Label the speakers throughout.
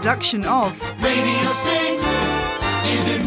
Speaker 1: production of
Speaker 2: Radio 6 International.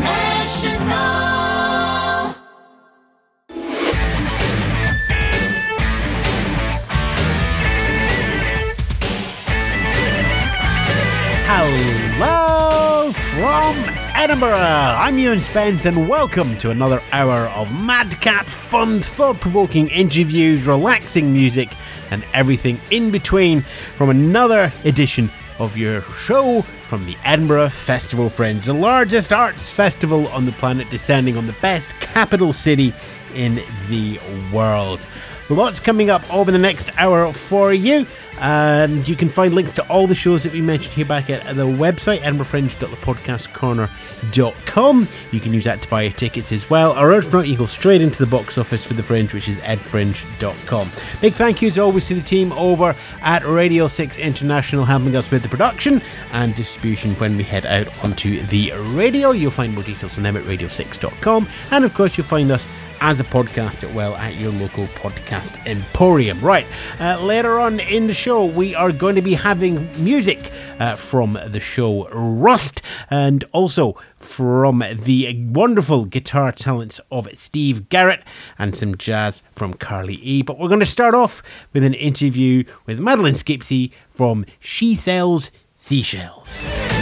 Speaker 3: Hello from Edinburgh. I'm Ewan Spence, and welcome to another hour of madcap, fun, thought provoking interviews, relaxing music, and everything in between from another edition of your show from the Edinburgh Festival Fringe, the largest arts festival on the planet, descending on the best capital city in the world. Lots coming up over the next hour for you. And you can find links to all the shows that we mentioned here back at the website, edinburghfringe.thepodcastcorner.com. You can use that to buy your tickets as well. Or if not, you go straight into the box office for the Fringe, which is edfringe.com. Big thank you as always to the team over at Radio 6 International helping us with the production and distribution when we head out onto the radio. You'll find more details on them at radio6.com. And of course, you'll find us as a podcast at well at your local podcast emporium. Right, uh, later on in the show, we are going to be having music uh, from the show Rust and also from the wonderful guitar talents of Steve Garrett and some jazz from Carly E. But we're going to start off with an interview with Madeleine Skipsey from She Sells Seashells.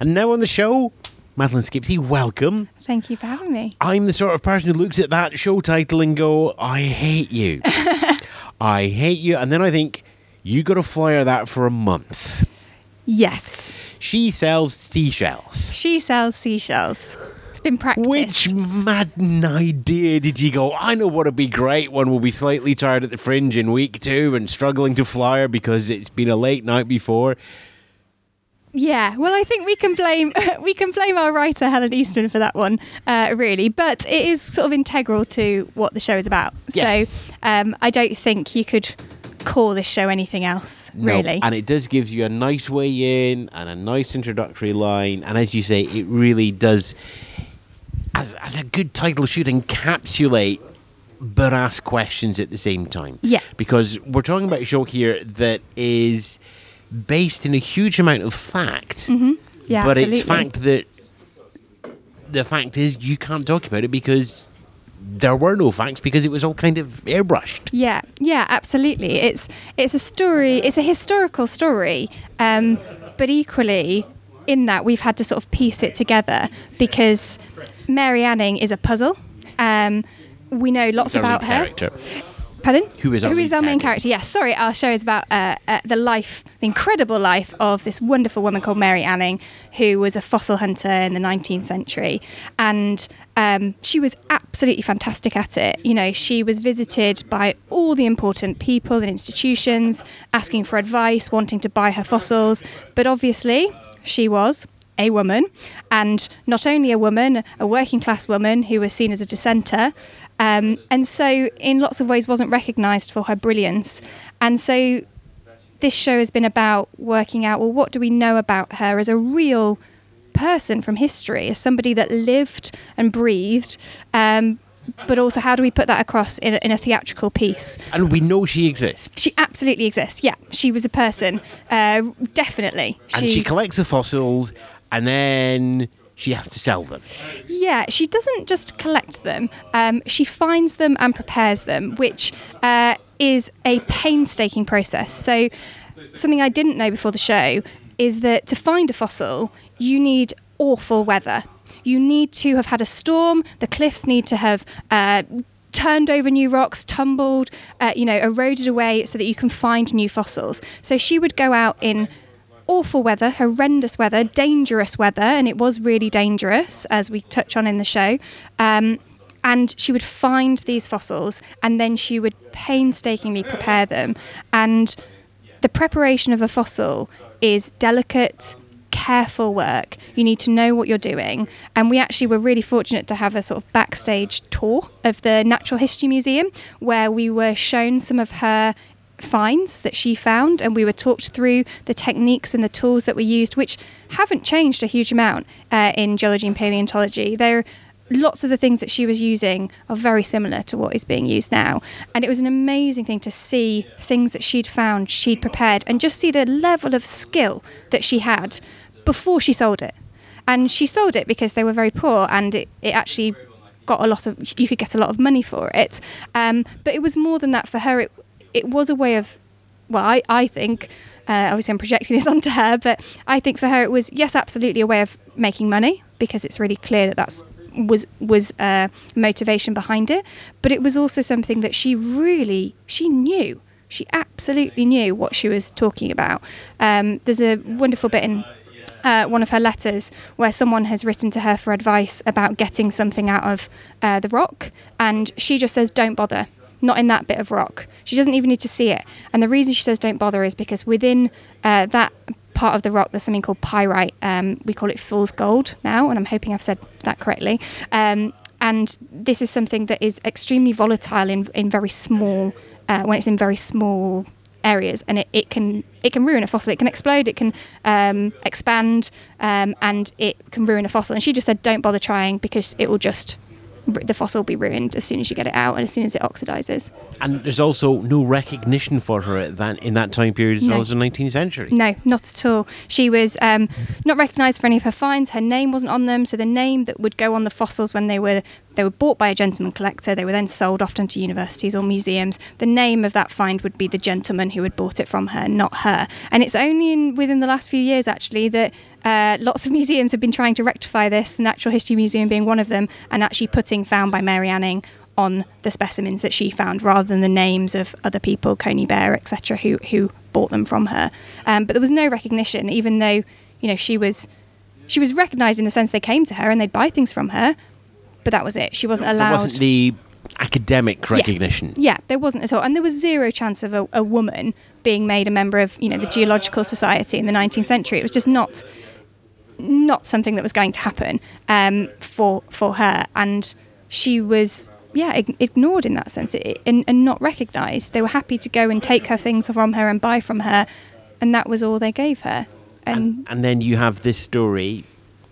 Speaker 3: And now on the show, Madeleine Skipsey, welcome.
Speaker 4: Thank you for having me.
Speaker 3: I'm the sort of person who looks at that show title and go, I hate you. I hate you. And then I think, you got to flyer that for a month.
Speaker 4: Yes,
Speaker 3: She sells seashells.
Speaker 4: she sells seashells. It's been practiced.
Speaker 3: Which madden idea did you go? I know what'd be great when we'll be slightly tired at the fringe in week two and struggling to flyer because it's been a late night before.
Speaker 4: Yeah, well, I think we can blame we can blame our writer Helen Eastman for that one, uh, really. But it is sort of integral to what the show is about.
Speaker 3: Yes.
Speaker 4: So um, I don't think you could call this show anything else,
Speaker 3: No,
Speaker 4: really.
Speaker 3: And it does give you a nice way in and a nice introductory line. And as you say, it really does, as, as a good title should encapsulate but ask questions at the same time.
Speaker 4: Yeah.
Speaker 3: Because we're talking about a show here that is based in a huge amount of fact.
Speaker 4: Mm-hmm. yeah,
Speaker 3: but
Speaker 4: absolutely.
Speaker 3: it's fact that the fact is you can't talk about it because there were no facts because it was all kind of airbrushed.
Speaker 4: Yeah, yeah, absolutely. It's it's a story. It's a historical story, um, but equally, in that we've had to sort of piece it together because Mary Anning is a puzzle. Um, we know lots about her.
Speaker 3: character.
Speaker 4: Pardon?
Speaker 3: Who is our lead
Speaker 4: main
Speaker 3: character?
Speaker 4: character? Yes, sorry. Our show is about uh, uh, the life, the incredible life of this wonderful woman called Mary Anning, who was a fossil hunter in the 19th century, and um, she was absolutely fantastic at it. You know, she was visited by all the important people and institutions, asking for advice, wanting to buy her fossils, but obviously she was a woman, and not only a woman, a working class woman who was seen as a dissenter, um, and so in lots of ways wasn't recognised for her brilliance. And so this show has been about working out well, what do we know about her as a real person from history, as somebody that lived and breathed. Um, but also, how do we put that across in a, in a theatrical piece?
Speaker 3: And we know she exists.
Speaker 4: She absolutely exists. Yeah, she was a person, uh, definitely.
Speaker 3: and she collects the fossils and then she has to sell them.
Speaker 4: Yeah, she doesn't just collect them, um, she finds them and prepares them, which uh, is a painstaking process. So, something I didn't know before the show is that to find a fossil, you need awful weather. You need to have had a storm, the cliffs need to have. Uh, Turned over new rocks, tumbled, uh, you know, eroded away so that you can find new fossils. So she would go out in awful weather, horrendous weather, dangerous weather, and it was really dangerous, as we touch on in the show. Um, and she would find these fossils and then she would painstakingly prepare them. And the preparation of a fossil is delicate, careful work. You need to know what you're doing. And we actually were really fortunate to have a sort of backstage tour of the Natural History Museum where we were shown some of her finds that she found and we were talked through the techniques and the tools that were used which haven't changed a huge amount uh, in geology and paleontology they're lots of the things that she was using are very similar to what is being used now. And it was an amazing thing to see things that she'd found, she'd prepared, and just see the level of skill that she had before she sold it. And she sold it because they were very poor and it, it actually got a lot of, you could get a lot of money for it. Um, but it was more than that for her. It, it was a way of, well, I, I think, uh, obviously I'm projecting this onto her, but I think for her it was, yes, absolutely a way of making money because it's really clear that that's was was uh, motivation behind it, but it was also something that she really she knew. She absolutely knew what she was talking about. Um, there's a wonderful bit in uh, one of her letters where someone has written to her for advice about getting something out of uh, the rock, and she just says, "Don't bother." Not in that bit of rock. She doesn't even need to see it. And the reason she says don't bother is because within uh, that part of the rock, there's something called pyrite. Um, we call it fool's gold now, and I'm hoping I've said that correctly. Um, and this is something that is extremely volatile in, in very small, uh, when it's in very small areas, and it, it can it can ruin a fossil. It can explode. It can um, expand, um, and it can ruin a fossil. And she just said, don't bother trying because it will just the fossil will be ruined as soon as you get it out and as soon as it oxidizes.
Speaker 3: And there's also no recognition for her that, in that time period as
Speaker 4: No.
Speaker 3: well as the 19th century.
Speaker 4: No, not at all. She was um, not recognised for any of her finds. Her name wasn't on them, so the name that would go on the fossils when they were they were bought by a gentleman collector, they were then sold often to universities or museums. The name of that find would be the gentleman who had bought it from her, not her. And it's only in, within the last few years actually that uh, lots of museums have been trying to rectify this. Natural History Museum being one of them, and actually putting "found by Mary Anning." On the specimens that she found, rather than the names of other people, Conybeare, etc., who who bought them from her. Um, but there was no recognition, even though you know she was she was recognised in the sense they came to her and they'd buy things from her. But that was it. She wasn't
Speaker 3: There
Speaker 4: allowed.
Speaker 3: wasn't the academic recognition.
Speaker 4: Yeah, there wasn't at all, and there was zero chance of a, a woman being made a member of you know the Geological Society in the 19th century. It was just not not something that was going to happen um, for for her, and she was yeah ig- ignored in that sense it, and, and not recognised. They were happy to go and take her things from her and buy from her, and that was all they gave her. And,
Speaker 3: And, and then you have this story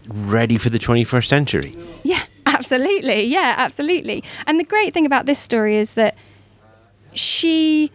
Speaker 3: ready for the 21st century.
Speaker 4: Yeah, absolutely. Yeah, absolutely. And the great thing about this story is that she,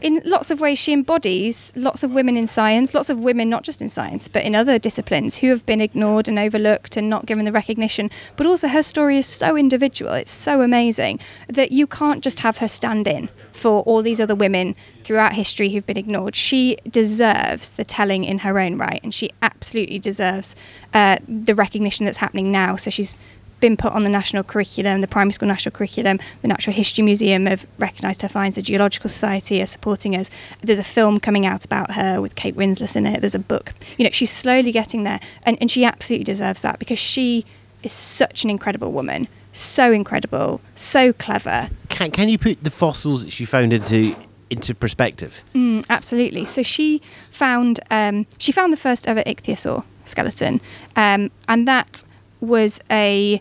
Speaker 4: in lots of ways, she embodies lots of women in science, lots of women, not just in science, but in other disciplines, who have been ignored and overlooked and not given the recognition. But also, her story is so individual, it's so amazing that you can't just have her stand in for all these other women throughout history who've been ignored. She deserves the telling in her own right, and she absolutely deserves uh, the recognition that's happening now. So she's been put on the national curriculum, the primary school national curriculum. The Natural History Museum have recognised her finds. The Geological Society are supporting us. There's a film coming out about her with Kate Winslet in it. There's a book. You know, she's slowly getting there, and, and she absolutely deserves that because she is such an incredible woman. So incredible, so clever,
Speaker 3: Can, can you put the fossils that she found into into perspective?
Speaker 4: Mm, absolutely. So she found um, she found the first ever ichthyosaur skeleton, um, and that was a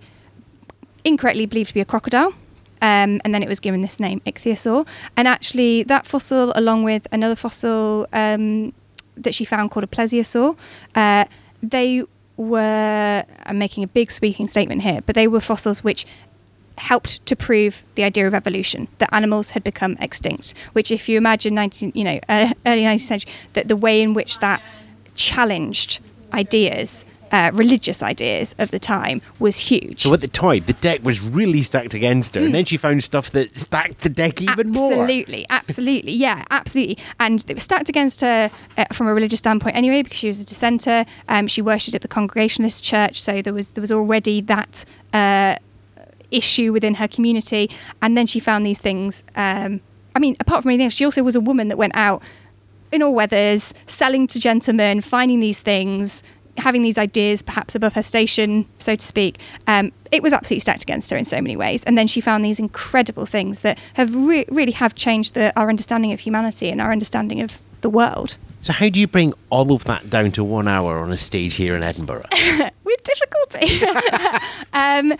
Speaker 4: incorrectly believed to be a crocodile. Um, and then it was given this name, ichthyosaur. And actually, that fossil, along with another fossil um, that she found called a plesiosaur, uh, they were. I'm making a big sweeping statement here, but they were fossils which helped to prove the idea of evolution that animals had become extinct. Which, if you imagine 19, you know, uh, early 19th century, that the way in which that challenged ideas, uh, religious ideas of the time, was huge.
Speaker 3: So at the time, the deck was really stacked against her, and then she found stuff that stacked the deck even more.
Speaker 4: Absolutely, absolutely, yeah, absolutely. And it was stacked against her uh, from a religious standpoint anyway, because she was a dissenter. Um, she worshipped at the Congregationalist Church, so there was there was already that uh, issue within her community. And then she found these things. Um, I mean, apart from anything else, she also was a woman that went out in all weathers, selling to gentlemen, finding these things, having these ideas perhaps above her station, so to speak. Um, it was absolutely stacked against her in so many ways. And then she found these incredible things that have re- really have changed the, our understanding of humanity and our understanding of the world.
Speaker 3: So how do you bring all of that down to one hour on a stage here in Edinburgh?
Speaker 4: with difficulty. um,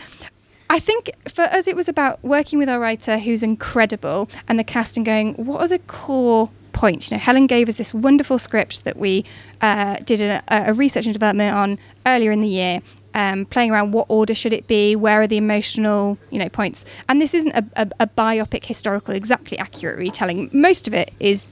Speaker 4: I think for us, it was about working with our writer, who's incredible, and the cast, and going, what are the core points? You know, Helen gave us this wonderful script that we uh, did a, a research and development on earlier in the year, um, playing around what order should it be, where are the emotional you know points. And this isn't a, a, a biopic historical exactly accurate retelling. Most of it is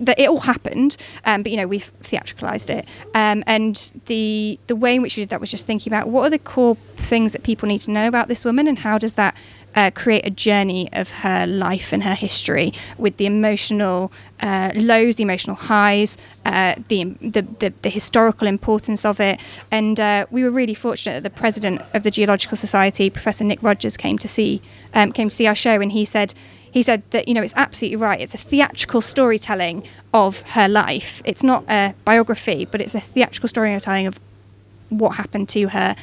Speaker 4: that it all happened, um, but you know we've theatricalized it, um, and the the way in which we did that was just thinking about what are the core things that people need to know about this woman, and how does that uh, create a journey of her life and her history with the emotional uh, lows, the emotional highs, uh, the, the, the the historical importance of it, and uh, we were really fortunate that the president of the Geological Society, Professor Nick Rogers, came to see um, came to see our show, and he said he said that you know it's absolutely right. It's a theatrical storytelling of her life. It's not a biography, but it's a theatrical storytelling of what happened to her,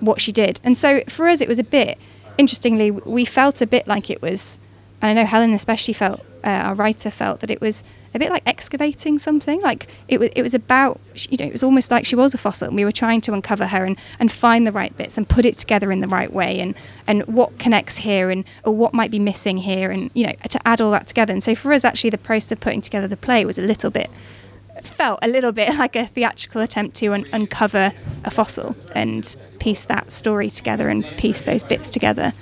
Speaker 4: what she did. And so for us, it was a bit interestingly, we felt a bit like it was. And I know Helen especially felt, uh, our writer felt that it was a bit like excavating something. Like it was, it was about, you know, it was almost like she was a fossil, and we were trying to uncover her and, and find the right bits and put it together in the right way, and and what connects here, and or what might be missing here, and you know, to add all that together. And so for us, actually, the process of putting together the play was a little bit felt a little bit like a theatrical attempt to un- uncover a fossil and piece that story together and piece those bits together.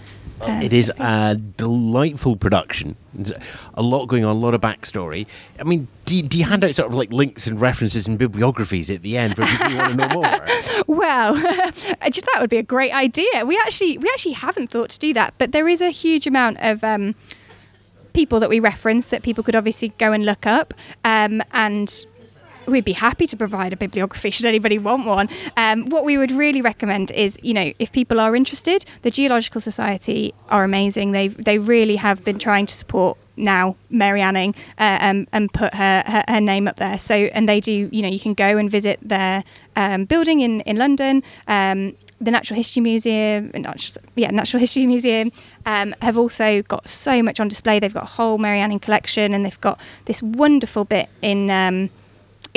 Speaker 4: Uh,
Speaker 3: It is a delightful production. There's a lot going on, a lot of backstory. I mean, do you, do you hand out sort of like links and references and bibliographies at the end for people who want to know more?
Speaker 4: Well, that would be a great idea. We actually we actually haven't thought to do that, but there is a huge amount of um, people that we reference that people could obviously go and look up, um, and we'd be happy to provide a bibliography should anybody want one. Um, what we would really recommend is, you know, if people are interested, the Geological Society are amazing. They they really have been trying to support now Mary Anning uh, um, and put her, her her name up there. So and they do, you know, you can go and visit their um, building in in London. Um, the Natural History Museum, yeah, Natural History Museum, um, have also got so much on display. They've got a whole Mary Anning collection, and they've got this wonderful bit in um,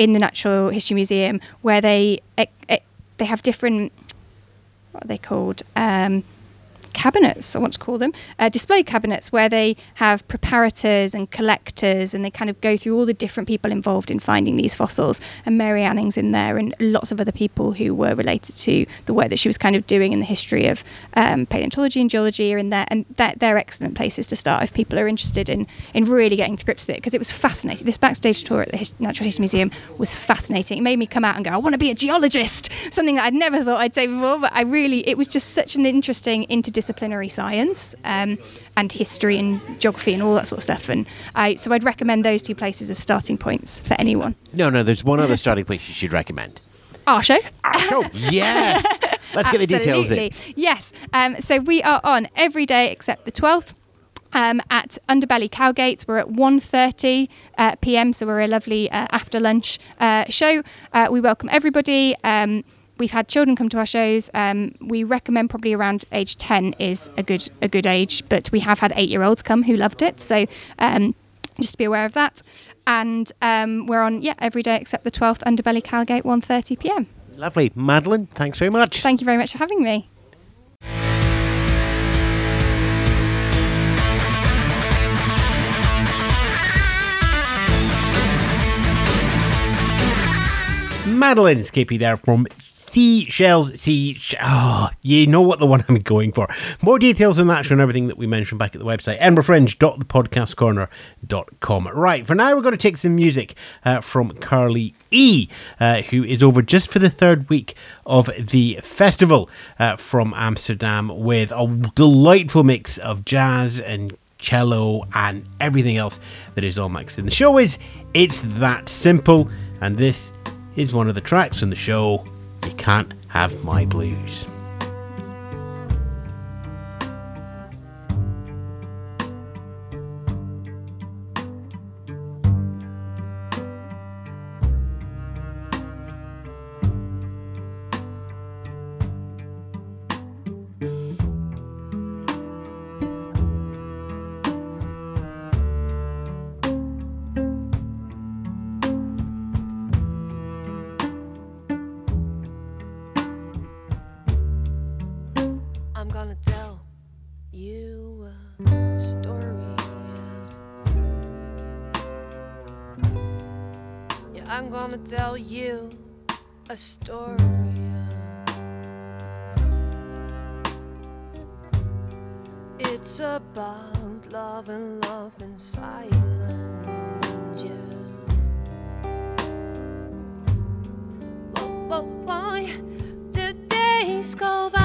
Speaker 4: in the Natural History Museum where they eh, eh, they have different what are they called um, cabinets I want to call them uh, display cabinets where they have preparators and collectors and they kind of go through all the different people involved in finding these fossils. And Mary Anning's in there and lots of other people who were related to the work that she was kind of doing in the history of um, paleontology and geology are in there. And they're excellent places to start if people are interested in in really getting to grips with it because it was fascinating. This backstage tour at the Natural History Museum was fascinating. It made me come out and go I want to be a geologist. Something that I'd never thought I'd say before but I really it was just such an interesting interdisciplinary science um, and history and geography and all that sort of stuff and I so I'd recommend those two places as starting points for anyone
Speaker 3: No, no, there's one other starting place you should recommend.
Speaker 4: our show
Speaker 3: Our show, yes! Let's get the details in.
Speaker 4: Yes. Um, so we are on every day except the 12th. Um, at Underbelly Cowgate, we're at 1.30 uh, p.m. So we're a lovely uh, after lunch uh, show. Uh, we welcome everybody. Um, we've had children come to our shows. Um, we recommend probably around age 10 is a good a good age, but we have had eight year olds come who loved it. So um, just to be aware of that. And um, we're on yeah every day except the 12th Underbelly Cowgate 1.30 p.m.
Speaker 3: Lovely. Madeleine, thanks very much.
Speaker 4: Thank you very much for having me.
Speaker 3: Madeleine Skippy there from Seashells. Sea. Oh, you know what the one I'm going for. More details on that show and everything that we mentioned back at the website, edinburghfringe.thepodcastcorner.com. Right, for now, we're going to take some music uh, from Carly E, uh, who is over just for the third week of the festival uh, from Amsterdam with a delightful mix of jazz and cello and everything else that is on mixed in. The show is It's That Simple, and this is one of the tracks on the show. You can't have my blues.
Speaker 1: I'm gonna tell you a story. It's about love and love and silence. Yeah. Why days go by?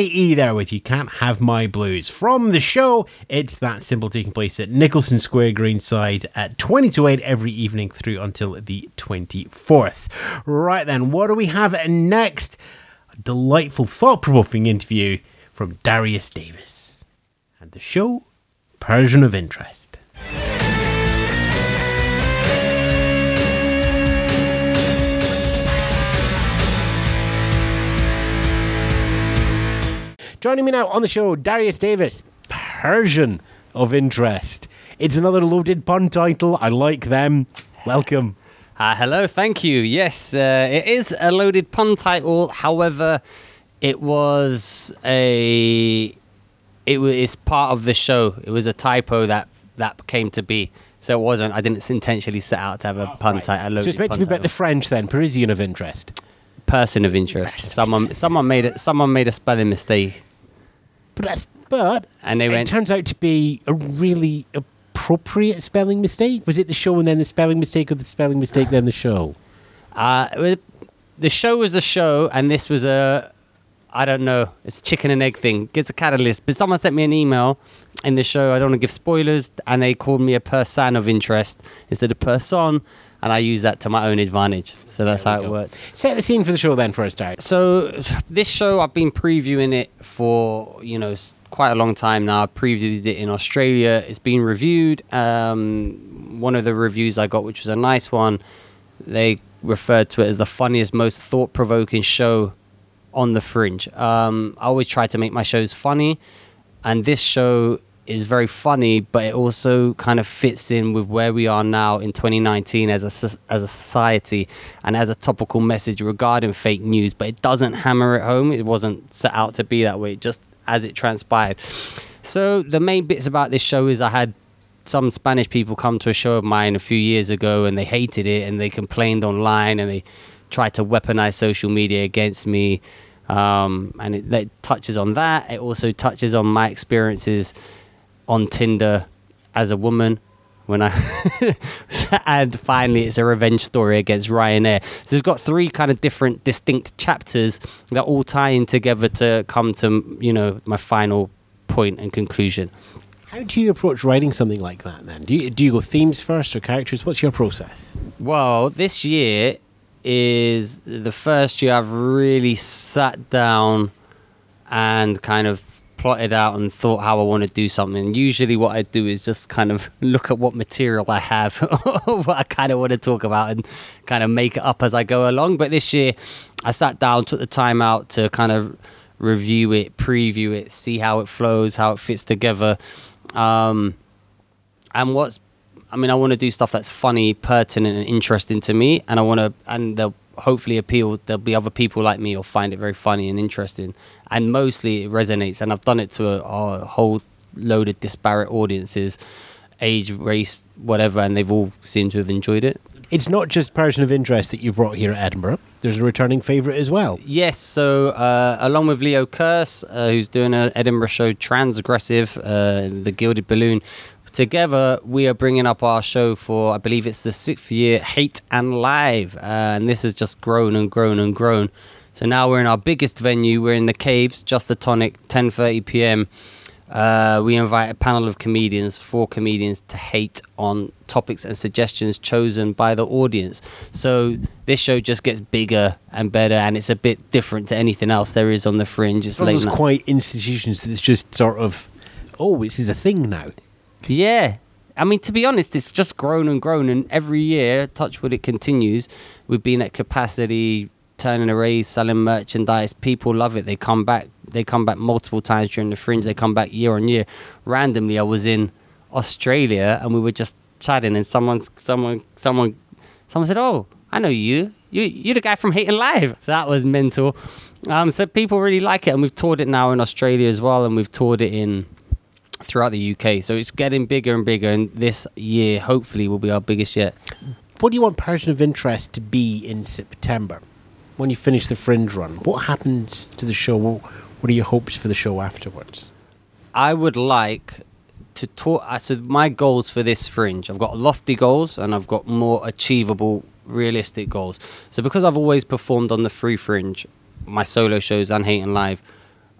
Speaker 3: Carly E there with You Can't Have My Blues. From the show, it's that simple taking place at Nicolson Square Greenside at 20 to 8 every evening through until the 24th. Right then, what do we have next? A delightful, thought provoking interview from Darius Davies. And the show, Persian of Interest. Joining me now on the show, Darius Davies, Persian of Interest. It's another loaded pun title. I like them. Welcome.
Speaker 5: Uh, hello, thank you. Yes, uh, it is a loaded pun title. However, it was a it was part of the show. It was a typo that that came to be. So it wasn't. I didn't intentionally set out to have a pun title.
Speaker 3: So it's meant to be about the French then, Parisian of Interest.
Speaker 5: person of interest. Someone someone made it. Someone made a spelling mistake,
Speaker 3: But but
Speaker 5: and they
Speaker 3: it
Speaker 5: went.
Speaker 3: turns out to be a really appropriate spelling mistake. Was it the show and then the spelling mistake, or the spelling mistake then the show?
Speaker 5: Uh, the show was the show, and this was a, I don't know, it's a chicken and egg thing. It's a catalyst. But someone sent me an email in the show. I don't want to give spoilers, and they called me a person of interest instead of person, and I use that to my own advantage. So that's how it
Speaker 3: go.
Speaker 5: worked.
Speaker 3: Set the scene for the show then for us, Darius.
Speaker 5: So this show, I've been previewing it for you know quite a long time now. I previewed it in Australia. It's been reviewed. Um, one of the reviews I got, which was a nice one, they referred to it as the funniest, most thought-provoking show on the fringe. Um, I always try to make my shows funny, and this show is very funny, but it also kind of fits in with where we are now in 2019 as a as a society and as a topical message regarding fake news. But it doesn't hammer it home. It wasn't set out to be that way. Just as it transpired. So the main bits about this show is I had some Spanish people come to a show of mine a few years ago and they hated it and they complained online and they tried to weaponize social media against me. Um, and it, it touches on that. It also touches on my experiences on Tinder as a woman when I and finally it's a revenge story against Ryanair. So it's got three kind of different distinct chapters that all tie in together to come to you know my final point and conclusion.
Speaker 3: How do you approach writing something like that then? Do you, do you go themes first or characters? What's your process?
Speaker 5: Well, this year is the first year I've really sat down and kind of plotted out and thought how I want to do something. Usually, what I do is just kind of look at what material I have, what I kind of want to talk about, and kind of make it up as I go along. But this year, I sat down, took the time out to kind of review it, preview it, see how it flows, how it fits together. Um, and what's I mean, I want to do stuff that's funny, pertinent, and interesting to me, and I want to, and they'll hopefully appeal. There'll be other people like me who'll find it very funny and interesting, and mostly it resonates. And I've done it to a, a whole load of disparate audiences, age, race, whatever, and they've all seemed to have enjoyed it.
Speaker 3: It's not just person of interest that you've brought here at Edinburgh. There's a returning favourite as well.
Speaker 5: Yes, so uh, along with Leo Kearse, uh, who's doing an Edinburgh show, Transgressive, uh, the Gilded Balloon, together we are bringing up our show for, I believe it's the sixth year, Hate and Live, uh, and this has just grown and grown and grown. So now we're in our biggest venue. We're in the Caves, just the tonic, 10:30 p.m. Uh, we invite a panel of comedians, four comedians, to hate on topics and suggestions chosen by the audience. So this show just gets bigger and better, and it's a bit different to anything else there is on the fringe. It's
Speaker 3: One of
Speaker 5: late
Speaker 3: those
Speaker 5: night.
Speaker 3: quiet institutions that's just sort of, oh, this is a thing now.
Speaker 5: Yeah. I mean, to be honest, it's just grown and grown, and every year, touch wood, it continues. We've been at capacity, turning arrays, selling merchandise. People love it. They come back. They come back multiple times during the fringe. They come back year on year. Randomly, I was in Australia, and we were just chatting, and someone, someone, someone, someone said, "Oh, I know you. You, you're the guy from Hate and Live." That was mental. Um, so people really like it, and we've toured it now in Australia as well, and we've toured it in throughout the UK. So it's getting bigger and bigger, and this year hopefully will be our biggest yet.
Speaker 3: What do you want person of interest to be in September when you finish the fringe run? What happens to the show? What, what are your hopes for the show afterwards?
Speaker 5: I would like to talk. uh, So my goals for this fringe, I've got lofty goals and I've got more achievable, realistic goals. So because I've always performed on the free fringe, my solo shows and Hate and Live,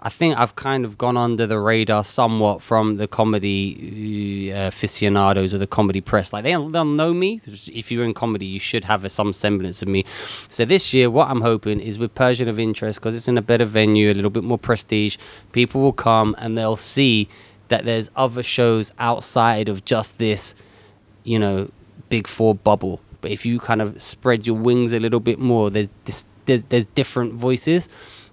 Speaker 5: I think I've kind of gone under the radar somewhat from the comedy uh, aficionados or the comedy press. Like they'll, they'll know me. If you're in comedy, you should have a, some semblance of me. So this year, what I'm hoping is with Persian of Interest, because it's in a better venue, a little bit more prestige, people will come and they'll see that there's other shows outside of just this, you know, big four bubble. But if you kind of spread your wings a little bit more, there's this, there's, there's different voices.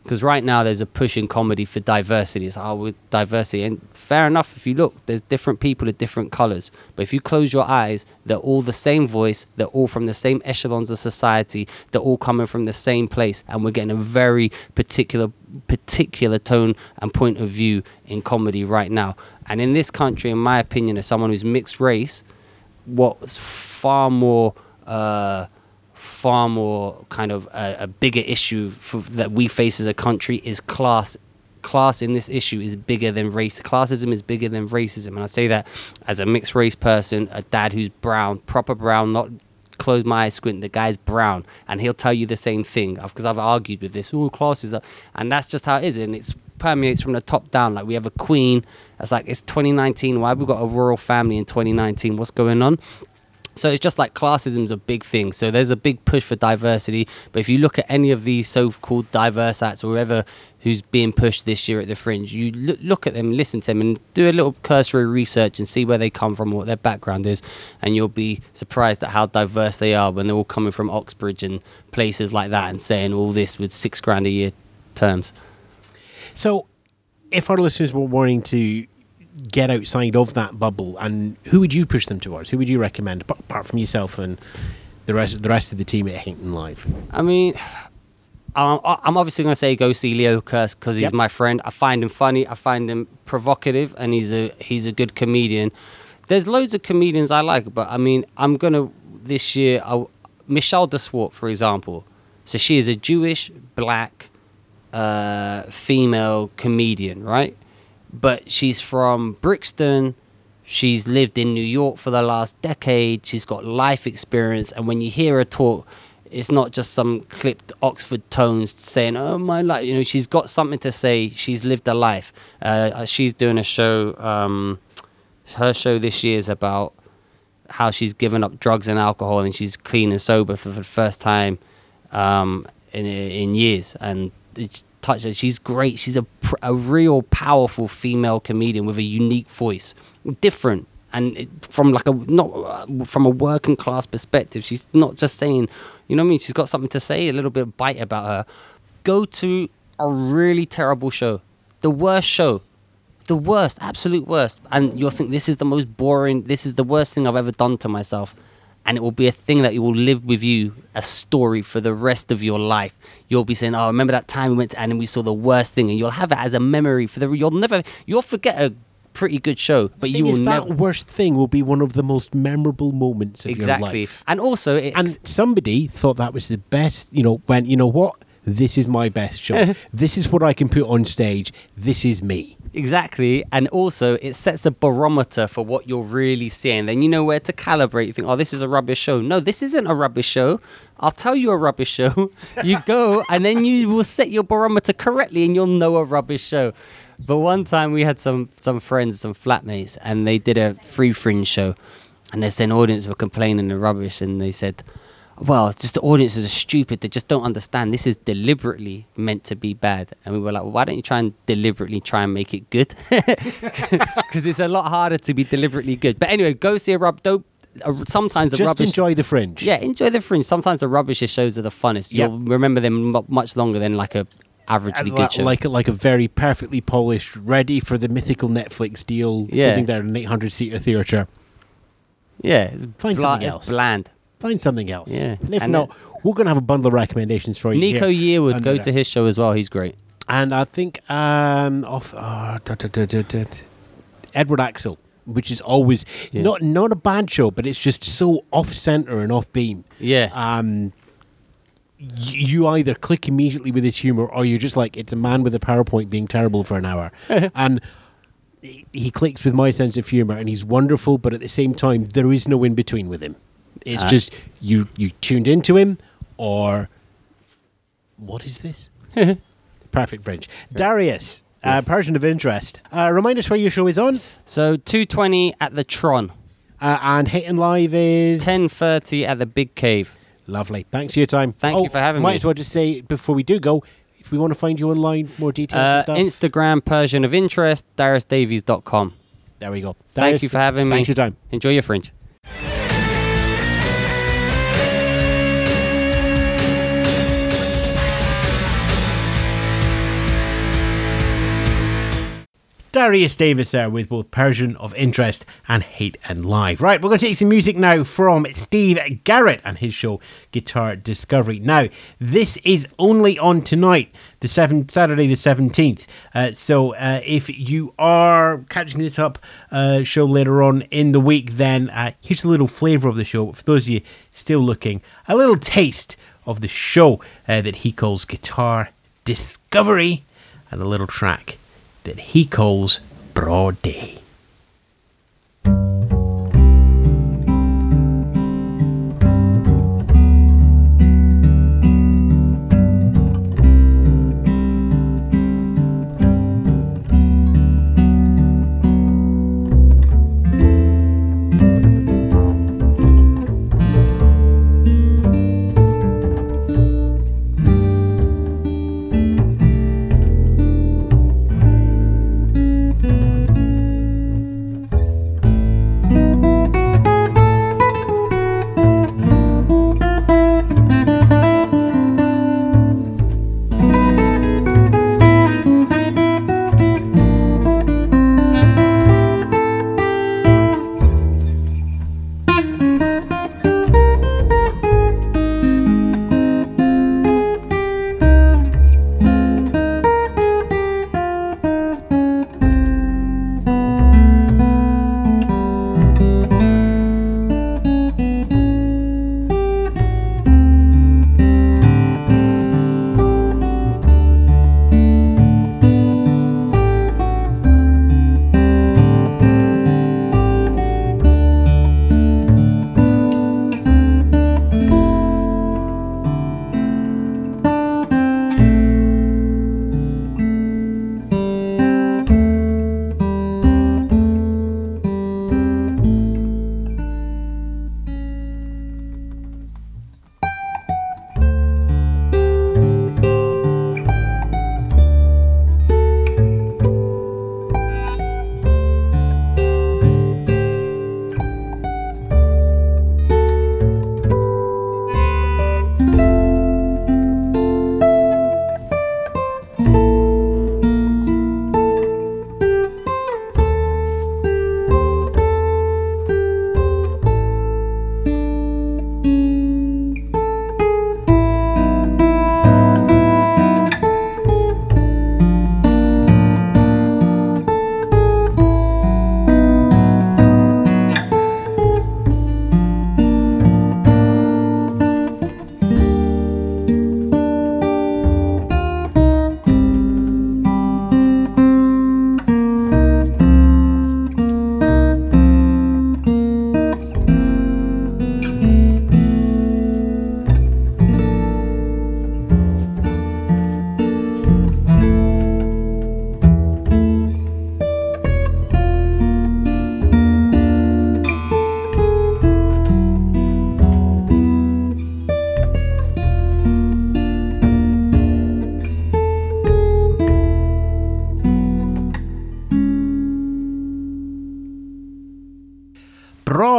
Speaker 5: Because right now there's a push in comedy for diversity. It's oh, with diversity, and fair enough. If you look, there's different people of different colors. But if you close your eyes, they're all the same voice. They're all from the same echelons of society. They're all coming from the same place, and we're getting a very particular, particular tone and point of view in comedy right now. And in this country, in my opinion, as someone who's mixed race, what's far more uh, far more kind of a, a bigger issue for, that we face as a country is class class in this issue is bigger than race classism is bigger than racism. And i say that as a mixed race person a dad who's brown proper brown not close my eyes squint the guy's brown and he'll tell you the same thing because i've argued with this All classes, and that's just how it is and it's permeates from the top down like we have a queen it's like it's 2019 why we got a royal family in 2019 what's going on so it's just like classism is a big thing. So there's a big push for diversity. But if you look at any of these so-called diverse acts or whoever who's being pushed this year at the Fringe, you look, look at them, listen to them, and do a little cursory research and see where they come from, what their background is, and you'll be surprised at how diverse they are when they're all coming from Oxbridge and places like that and saying all this with six grand a year terms.
Speaker 3: So, if our listeners were wanting to get outside of that bubble, and who would you push them towards? Who would you recommend apart- from yourself and the rest the rest of the team at Hate and Live?
Speaker 5: I mean, I'm, I'm obviously going to say go see Leo Kearse because he's
Speaker 3: Yep.
Speaker 5: my friend. I find him funny. I find him provocative, and he's a he's a good comedian. There's loads of comedians I like, but I mean, I'm gonna this year. I, Michelle de Swarte, for example. So she is a Jewish black uh, female comedian, right? But she's from Brixton. She's lived in New York for the last decade. She's got life experience, and when you hear her talk, it's not just some clipped Oxford tones saying, "Oh my life." You know, she's got something to say. She's lived a life. Uh, she's doing a show. Um, her show this year is about how she's given up drugs and alcohol, and she's clean and sober for, for the first time um, in in years. And it's She's great. She's a a real powerful female comedian with a unique voice, different. And it, from like a not uh, from a working class perspective, she's not just saying, you know what I mean. She's got something to say, a little bit of bite about her. Go to a really terrible show, the worst show, the worst, absolute worst, and you'll think this is the most boring. This is the worst thing I've ever done to myself, and it will be a thing that you will live with you, a story for the rest of your life. You'll be saying, "Oh, remember that time we went to and we saw the worst thing," and you'll have it as a memory for the. You'll never, you'll forget a pretty good show, but you will
Speaker 3: is,
Speaker 5: never.
Speaker 3: that worst thing will be one of the most memorable moments of
Speaker 5: exactly,
Speaker 3: your life.
Speaker 5: and also, it's,
Speaker 3: And somebody thought that was the best. You know, when you know what, this is my best show. this is what I can put on stage. This is me.
Speaker 5: Exactly, and also it sets a barometer for what you're really seeing. Then you know where to calibrate. You think, oh, this is a rubbish show. No, this isn't a rubbish show. I'll tell you a rubbish show. You go, and then you will set your barometer correctly, and you'll know a rubbish show. But one time we had some some friends, some flatmates, and they did a free fringe show, and they said audience were complaining the rubbish, and they said. Well, just the audiences are stupid. They just don't understand. This is deliberately meant to be bad. And we were like, well, why don't you try and deliberately try and make it good? Because it's a lot harder to be deliberately good. But anyway, go see a rub. Don't. Sometimes the
Speaker 3: Just
Speaker 5: rubbish.
Speaker 3: enjoy the fringe.
Speaker 5: Yeah, enjoy the fringe. Sometimes the rubbish shows are the funnest.
Speaker 3: Yep.
Speaker 5: You'll remember them mu- much longer than like a averagely
Speaker 3: And
Speaker 5: good
Speaker 3: like,
Speaker 5: show.
Speaker 3: like a, like a very perfectly polished, ready for the mythical Netflix deal,
Speaker 5: Yeah.
Speaker 3: sitting there in an 800 seater theatre.
Speaker 5: yeah, it's
Speaker 3: Find
Speaker 5: bla-
Speaker 3: something else.
Speaker 5: bland.
Speaker 3: Find something else.
Speaker 5: Yeah.
Speaker 3: And if
Speaker 5: And
Speaker 3: not, we're going to have a bundle of recommendations for you.
Speaker 5: Nico. Yearwood, go to his show as well. He's great.
Speaker 3: And I think um, off uh, da, da, da, Edward Aczel, which is always
Speaker 5: Yeah.
Speaker 3: not not a bad show, but it's just so off center and off beam.
Speaker 5: Yeah.
Speaker 3: Um, you either click immediately with his humor, or you're just like, it's a man with a PowerPoint being terrible for an hour, and he- he clicks with my sense of humor, and he's wonderful. But at the same time, there is no in between with him. It's
Speaker 5: Ah.
Speaker 3: just you you tuned into him, or what is this? Perfect French. Darius, uh, Persian of interest. Uh, remind us where your show is on,
Speaker 5: So 220 at the Tron,
Speaker 3: uh, and Hate and Live is
Speaker 5: 10:30 at the Big Cave.
Speaker 3: Lovely. Thanks for your time.
Speaker 5: Thank
Speaker 3: Oh,
Speaker 5: you for having
Speaker 3: might
Speaker 5: me.
Speaker 3: as well just say before we do go, if we want to find you online, more details
Speaker 5: Uh,
Speaker 3: and stuff.
Speaker 5: Instagram Persian of interest, darius DariusDavies.com.
Speaker 3: there we go.
Speaker 5: Thank you for having me.
Speaker 3: Thanks for your time.
Speaker 5: Enjoy your fringe.
Speaker 3: Darius Davies there with both Persian of interest and Hate and Live. Right, we're going to take some music now from Steve Garrett and his show Guitar Discovery. Now, this is only on tonight, the seven Saturday the seventeenth. Uh, so, uh, if you are catching this up uh, show later on in the week, then uh, here's a little flavour of the show. For those of you still looking, a little taste of the show uh, that he calls Guitar Discovery, and a little track that he calls Broad Day.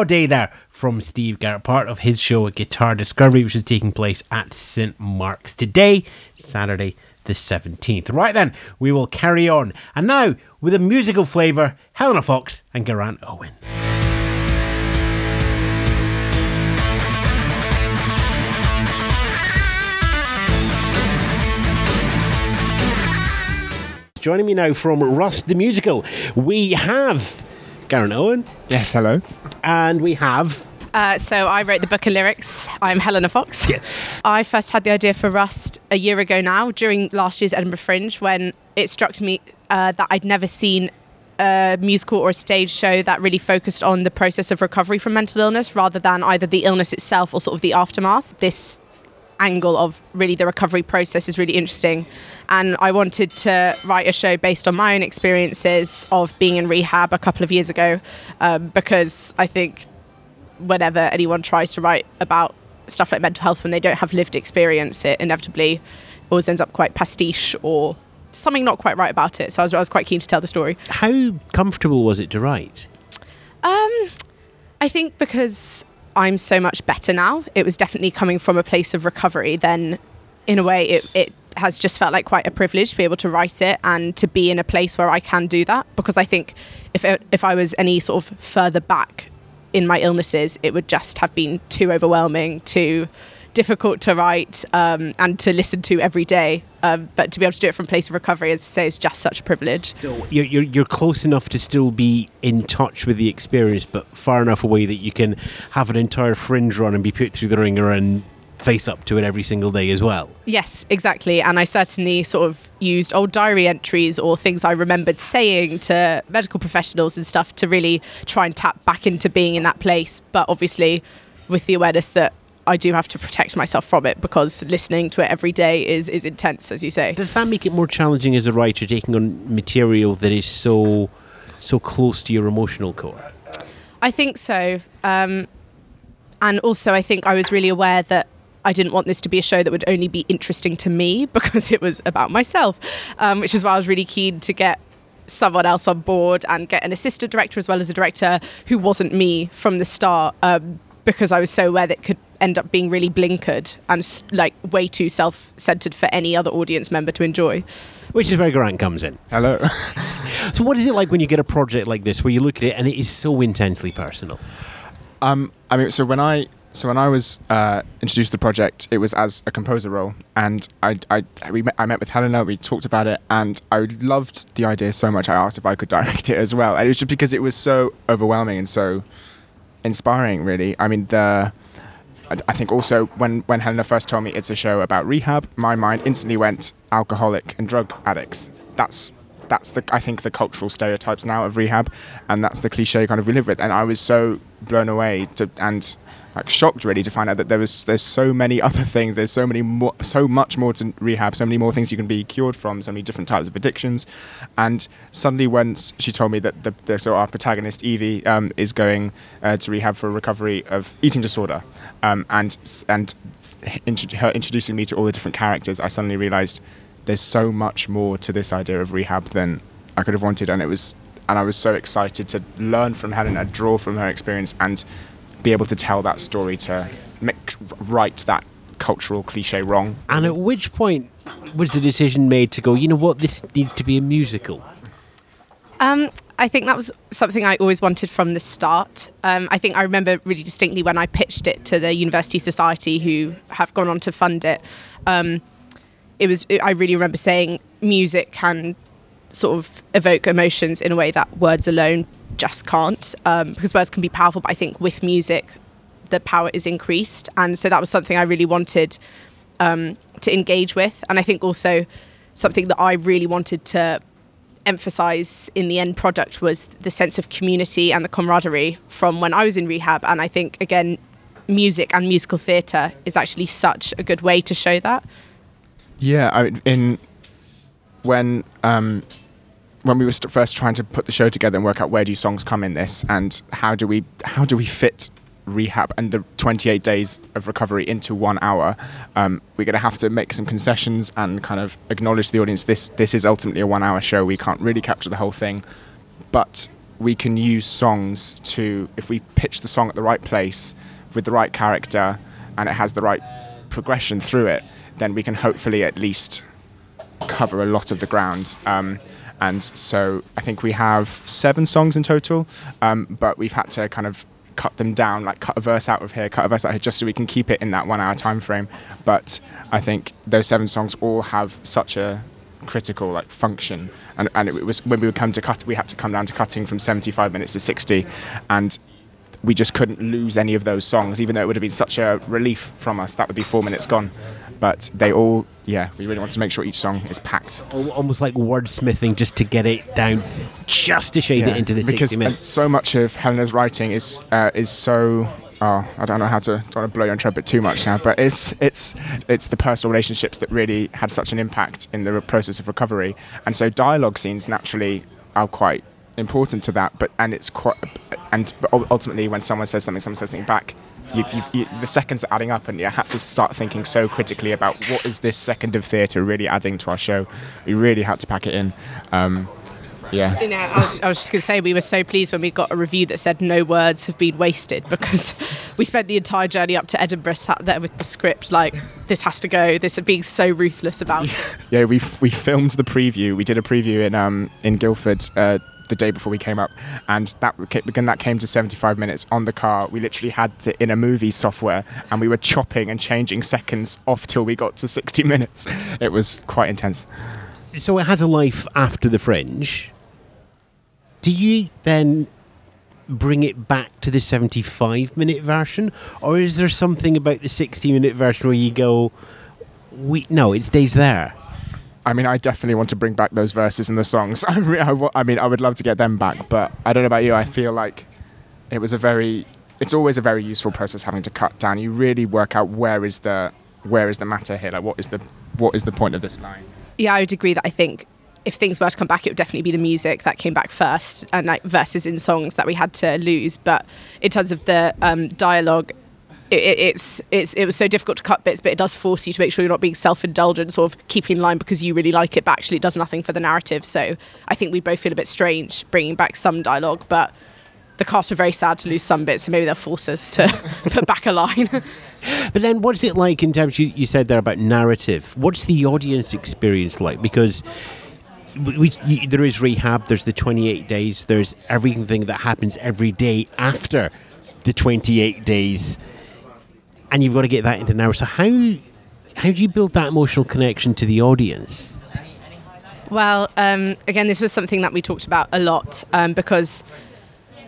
Speaker 3: Day there from Steve Garrett, part of his show Guitar Discovery, which is taking place at St. Mark's today, Saturday the 17th. Right then, we will carry on. And now, with a musical flavour, Helena Fox and Geraint Owen. Joining me now from Rust the Musical, we have Geraint Owen
Speaker 6: Yes, hello.
Speaker 3: and we have
Speaker 7: Uh, so I wrote the book of lyrics. I'm Helena Fox. I first had the idea for Rust a year ago now, during last year's Edinburgh Fringe, when it struck me uh, that I'd never seen a musical or a stage show that really focused on the process of recovery from mental illness rather than either the illness itself or sort of the aftermath. This angle of really the recovery process is really interesting. And I wanted to write a show based on my own experiences of being in rehab a couple of years ago um, because I think whenever anyone tries to write about stuff like mental health when they don't have lived experience, it inevitably always ends up quite pastiche or something not quite right about it. So I was, I was quite keen to tell the story.
Speaker 3: how comfortable was it to write?
Speaker 7: I think because I'm so much better now, it was definitely coming from a place of recovery. Then, in a way, it, it has just felt like quite a privilege to be able to write it and to be in a place where I can do that. Because I think if it, if I was any sort of further back in my illnesses, it would just have been too overwhelming, too difficult to write um, and to listen to every day. Um, but to be able to do it from a place of recovery, as I say, is just such a privilege.
Speaker 3: You're, you're, you're close enough to still be in touch with the experience, but far enough away that you can have an entire fringe run and be put through the ringer and face up to it every single day as well.
Speaker 7: Yes, exactly. And I certainly sort of used old diary entries or things I remembered saying to medical professionals and stuff to really try and tap back into being in that place. But obviously, with the awareness that I do have to protect myself from it because listening to it every day is, is intense, as you say.
Speaker 3: Does that make it more challenging as a writer taking on material that is so so close to your emotional core?
Speaker 7: I think so. Um, and also, I think I was really aware that I didn't want this to be a show that would only be interesting to me because it was about myself, um, which is why I was really keen to get someone else on board and get an assistant director as well as a director who wasn't me from the start um, because I was so aware that it could end up being really blinkered and like way too self-centered for any other audience member to enjoy.
Speaker 3: Which is where Geraint comes in.
Speaker 6: Hello.
Speaker 3: So, what is it like when you get a project like this where you look at it and it is so intensely personal?
Speaker 6: um, I mean, so when I so when I was uh, introduced to the project, it was as a composer role, and I I we met, I met with Helena, we talked about it, and I loved the idea so much. I asked if I could direct it as well, and it was just because it was so overwhelming and so inspiring. Really, I mean the. I- I think also when, when Helena first told me it's a show about rehab, my mind instantly went alcoholic and drug addicts. That's that's the I think the cultural stereotypes now of rehab, and that's the cliche kind of we live with. And I was so blown away to and like shocked really to find out that there was there's so many other things. There's so many more, so much more to rehab. So many more things you can be cured from. So many different types of addictions. And suddenly, s- she told me that the, the so our protagonist Evie um, is going uh, to rehab for a recovery of eating disorder, um, and and her introducing me to all the different characters, I suddenly realised there's so much more to this idea of rehab than I could have wanted, and it was, and I was so excited to learn from Helena, draw from her experience, and be able to tell that story to make right that cultural cliche wrong.
Speaker 3: And at which point was the decision made to go, you know what, this needs to be a musical?
Speaker 7: Um, I think that was something I always wanted from the start. Um, I think I remember really distinctly when I pitched it to the University Society, who have gone on to fund it. Um, it was I really remember saying music can sort of evoke emotions in a way that words alone just can't, um, because words can be powerful. But I think with music, the power is increased, and so that was something I really wanted um, to engage with, and I think also something that I really wanted to emphasize in the end product was the sense of community and the camaraderie from when I was in rehab. And I think, again, music and musical theatre is actually such a good way to show that.
Speaker 6: Yeah, I, in when um, when we were st- first trying to put the show together and work out where do songs come in this, and how do we how do we fit rehab and the 28 days of recovery into one hour, um, we're going to have to make some concessions and kind of acknowledge the audience this this is ultimately a one hour show. We can't really capture the whole thing, but we can use songs to if we pitch the song at the right place with the right character and it has the right progression through it, then we can hopefully at least cover a lot of the ground. Um, and so I think we have seven songs in total, um, but we've had to kind of cut them down, like cut a verse out of here, cut a verse out of here, just so we can keep it in that one hour time frame. But I think those seven songs all have such a critical like function and, and it was when we would come to cut we had to come down to cutting from 75 minutes to 60 and we just couldn't lose any of those songs even though it would have been such a relief from us that would be four minutes gone but they all yeah we really wanted to make sure each song is packed
Speaker 3: Almost like wordsmithing just to get it down, just to shade it into the
Speaker 6: because
Speaker 3: 60
Speaker 6: uh,
Speaker 3: minutes.
Speaker 6: so much of Helena's writing is uh, is so oh I don't know how to don't want to blow your own trumpet too much now but it's it's it's the personal relationships that really had such an impact in the process of recovery and so dialogue scenes naturally are quite important to that but and it's quite and but ultimately when someone says something someone says something back you, you, the seconds are adding up and you have to start thinking so critically about what is this second of theatre really adding to our show we really had to pack it in um, yeah
Speaker 7: You know, I was, I was just going to say we were so pleased when we got a review that said no words have been wasted because we spent the entire journey up to Edinburgh sat there with the script like this has to go. This being so ruthless about. it.
Speaker 6: Yeah, we we filmed the preview. We did a preview in um in Guildford uh, the day before we came up, and that when that came to 75 minutes on the car, we literally had the in a movie software, and we were chopping and changing seconds off till we got to 60 minutes. It was quite intense.
Speaker 3: So it has a life after the fringe. Do you then bring it back to the 75 minute version? Or is there something about the 60 minute version where you go, we, no, it stays there?
Speaker 6: I mean, I definitely want to bring back those verses and the songs. I, re- I, wa- I mean, I would love to get them back, but I don't know about you. I feel like it was a very, it's always a very useful process having to cut down. You really work out where is the, where is the matter here? Like, what is the, what is the point of this line?
Speaker 7: Yeah, I would agree that I think if things were to come back, it would definitely be the music that came back first, and like verses in songs that we had to lose. But in terms of the um, dialogue, it, it, it's it's it was so difficult to cut bits, but it does force you to make sure you're not being self-indulgent, sort of keeping in line because you really like it, but actually it does nothing for the narrative. So I think we both feel a bit strange bringing back some dialogue, but. The cast were very sad to lose some bits, so maybe they'll force us to put back a line.
Speaker 3: But then, what's it like in terms? You, you said there about narrative. What's the audience experience like? Because we, we, there is rehab. There's the 28 days. There's everything that happens every day after the 28 days, and you've got to get that into hour. So how how do you build that emotional connection to the audience?
Speaker 7: Well, um, again, this was something that we talked about a lot um, because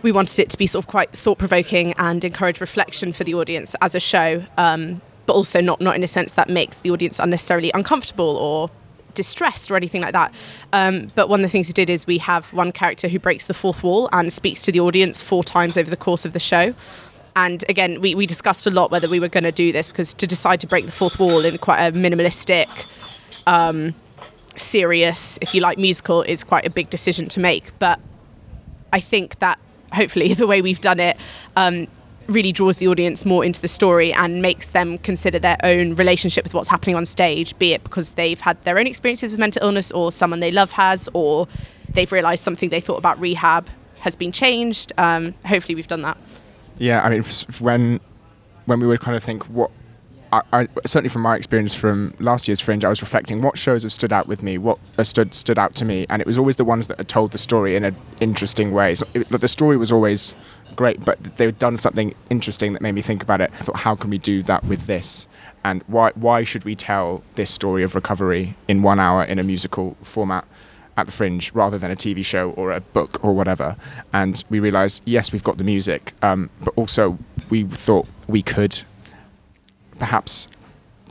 Speaker 7: we wanted it to be sort of quite thought provoking and encourage reflection for the audience as a show, um, but also not not in a sense that makes the audience unnecessarily uncomfortable or distressed or anything like that. Um, but one of the things we did is we have one character who breaks the fourth wall and speaks to the audience four times over the course of the show. And again, we, we discussed a lot whether we were going to do this because to decide to break the fourth wall in quite a minimalistic serious, if you like, musical is quite a big decision to make. But I think that hopefully the way we've done it um, really draws the audience more into the story and makes them consider their own relationship with what's happening on stage, be it because they've had their own experiences with mental illness or someone they love has, or they've realised something they thought about rehab has been changed. Um, hopefully, we've done that.
Speaker 6: Yeah, I mean, when when we would kind of think what. I, I, certainly from my experience from last year's Fringe, I was reflecting what shows have stood out with me, what uh, stood stood out to me, and it was always the ones that had told the story in an interesting way. So it, the story was always great, but they'd done something interesting that made me think about it. I thought, how can we do that with this? And why why should we tell this story of recovery in one hour in a musical format? At the fringe rather than a TV show or a book or whatever. And we realised, yes, we've got the music, um, but also we thought we could perhaps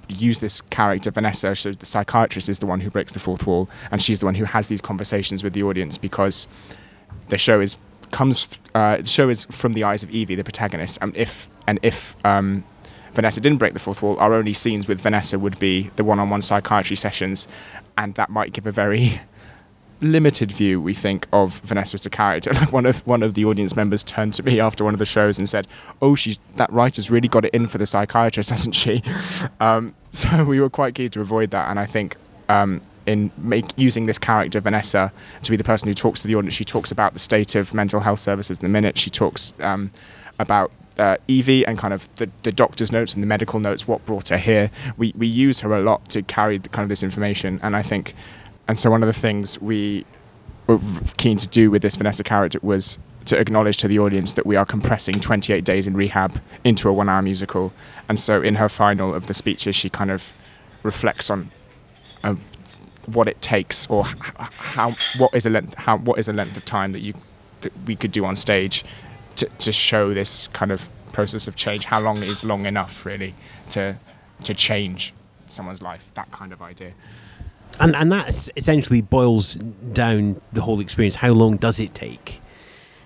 Speaker 6: use this character, Vanessa, so the psychiatrist is the one who breaks the fourth wall, and she's the one who has these conversations with the audience because the show is comes uh, the show is from the eyes of Evie, the protagonist, and if and if um, Vanessa didn't break the fourth wall, our only scenes with Vanessa would be the one-on-one psychiatry sessions, and that might give a very limited view, we think, of Vanessa as a character. Like one of one of the audience members turned to me after one of the shows and said, "Oh, she's that writer's really got it in for the psychiatrist, hasn't she?" Um, so we were quite keen to avoid that, and I think um, in make, using this character Vanessa to be the person who talks to the audience. She talks about the state of mental health services in a minute. She talks um, about uh, Evie and kind of the, the doctor's notes and the medical notes, what brought her here. We, we use her a lot to carry the, kind of this information, and I think, and so one of the things we were keen to do with this Vanessa character was to acknowledge to the audience that we are compressing 28 days in rehab into a one-hour musical, and so in her final of the speeches, she kind of reflects on uh, what it takes or how what is a length how what is a length of time that you that we could do on stage to, to show this kind of process of change. How long is long enough, really, to to change someone's life? That kind of idea.
Speaker 3: And and that essentially boils down the whole experience. How long does it take?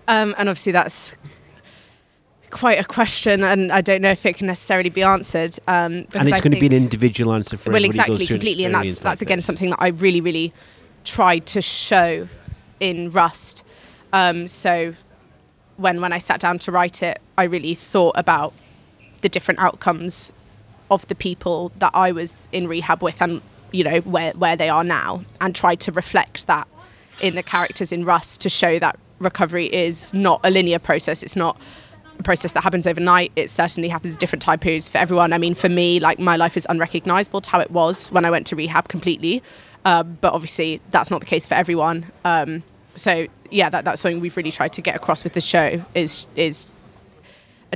Speaker 7: Um, and obviously, that's quite a question, and I don't know if it can necessarily be answered. Um,
Speaker 3: and it's
Speaker 7: I
Speaker 3: going to be an individual answer for
Speaker 7: well, exactly,
Speaker 3: through an
Speaker 7: completely, and that's that's
Speaker 3: like
Speaker 7: again
Speaker 3: this.
Speaker 7: something that I really, really tried to show in Rust. Um, so when when I sat down to write it, I really thought about the different outcomes of the people that I was in rehab with, and you know where where they are now, and tried to reflect that in the characters in Rust to show that recovery is not a linear process. It's not a process that happens overnight. It certainly happens different time periods for everyone. I mean, for me, like my life is unrecognizable to how it was when I went to rehab completely. Um, but obviously, that's not the case for everyone. Um, so yeah, that, that's something we've really tried to get across with the show is is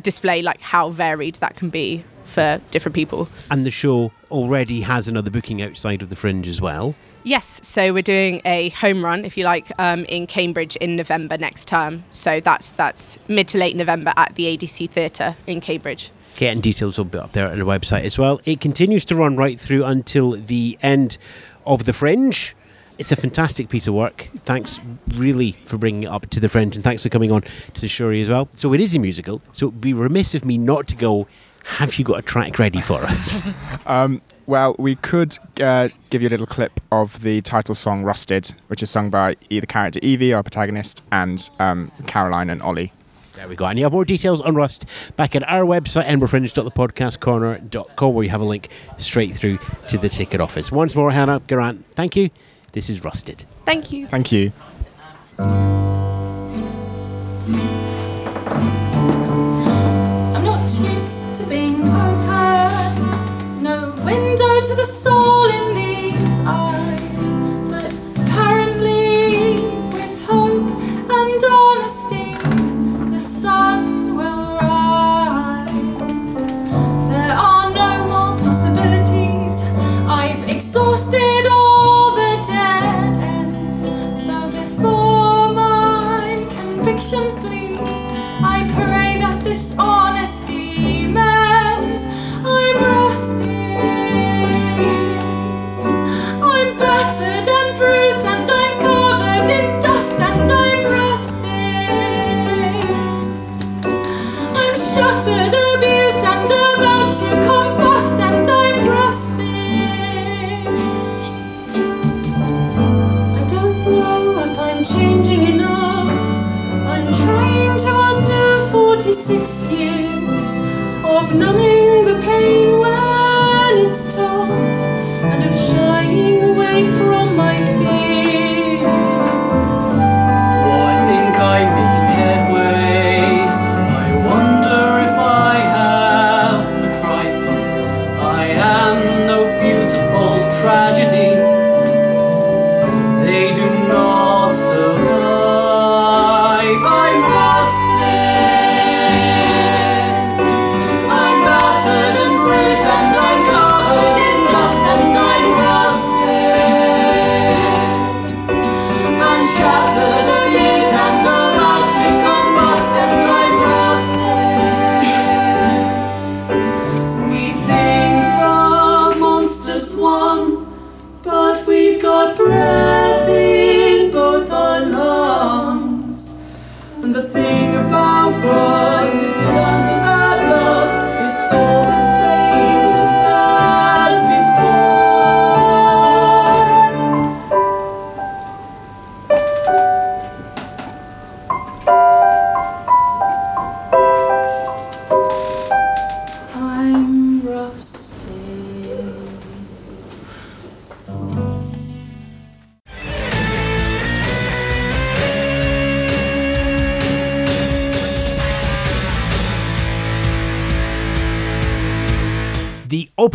Speaker 7: display like how varied that can be for different people.
Speaker 3: And the show already has another booking outside of the Fringe as well.
Speaker 7: Yes, so we're doing a home run, if you like, um, in Cambridge in November next term. So that's that's mid to late November at the ADC Theatre in Cambridge.
Speaker 3: Okay, and details will be up there on the website as well. It continues to run right through until the end of the Fringe. It's a fantastic piece of work. Thanks, really, for bringing it up to the Fringe, and thanks for coming on to the Shuri as well. So it is a musical. So it'd be remiss of me not to go. Have you got a track ready for us?
Speaker 6: Um, well, we could uh, give you a little clip of the title song "Rusted," which is sung by either character Evie, our protagonist, and um, Caroline and Ollie.
Speaker 3: There we go. And you have more details on Rust back at our website, edinburghfringe.thepodcastcorner.com, where you have a link straight through to the ticket office. Once more, Hannah Geraint, thank you. This is Rusted.
Speaker 7: Thank you.
Speaker 6: Thank you.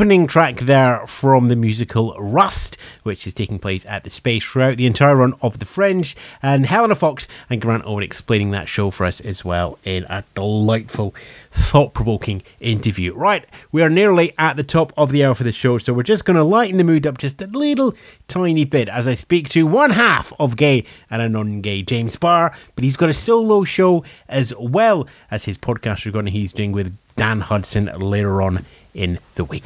Speaker 3: Opening track there from the musical Rust, which is taking place at the Space throughout the entire run of The Fringe. And Helena Fox and Geraint Owen explaining that show for us as well in a delightful, thought provoking interview. Right, we are nearly at the top of the hour for the show, so we're just going to lighten the mood up just a little tiny bit as I speak to one half of gay and a non gay James Barr, but he's got a solo show as well as his podcast recording he's doing with Dan Hudson later on in the week.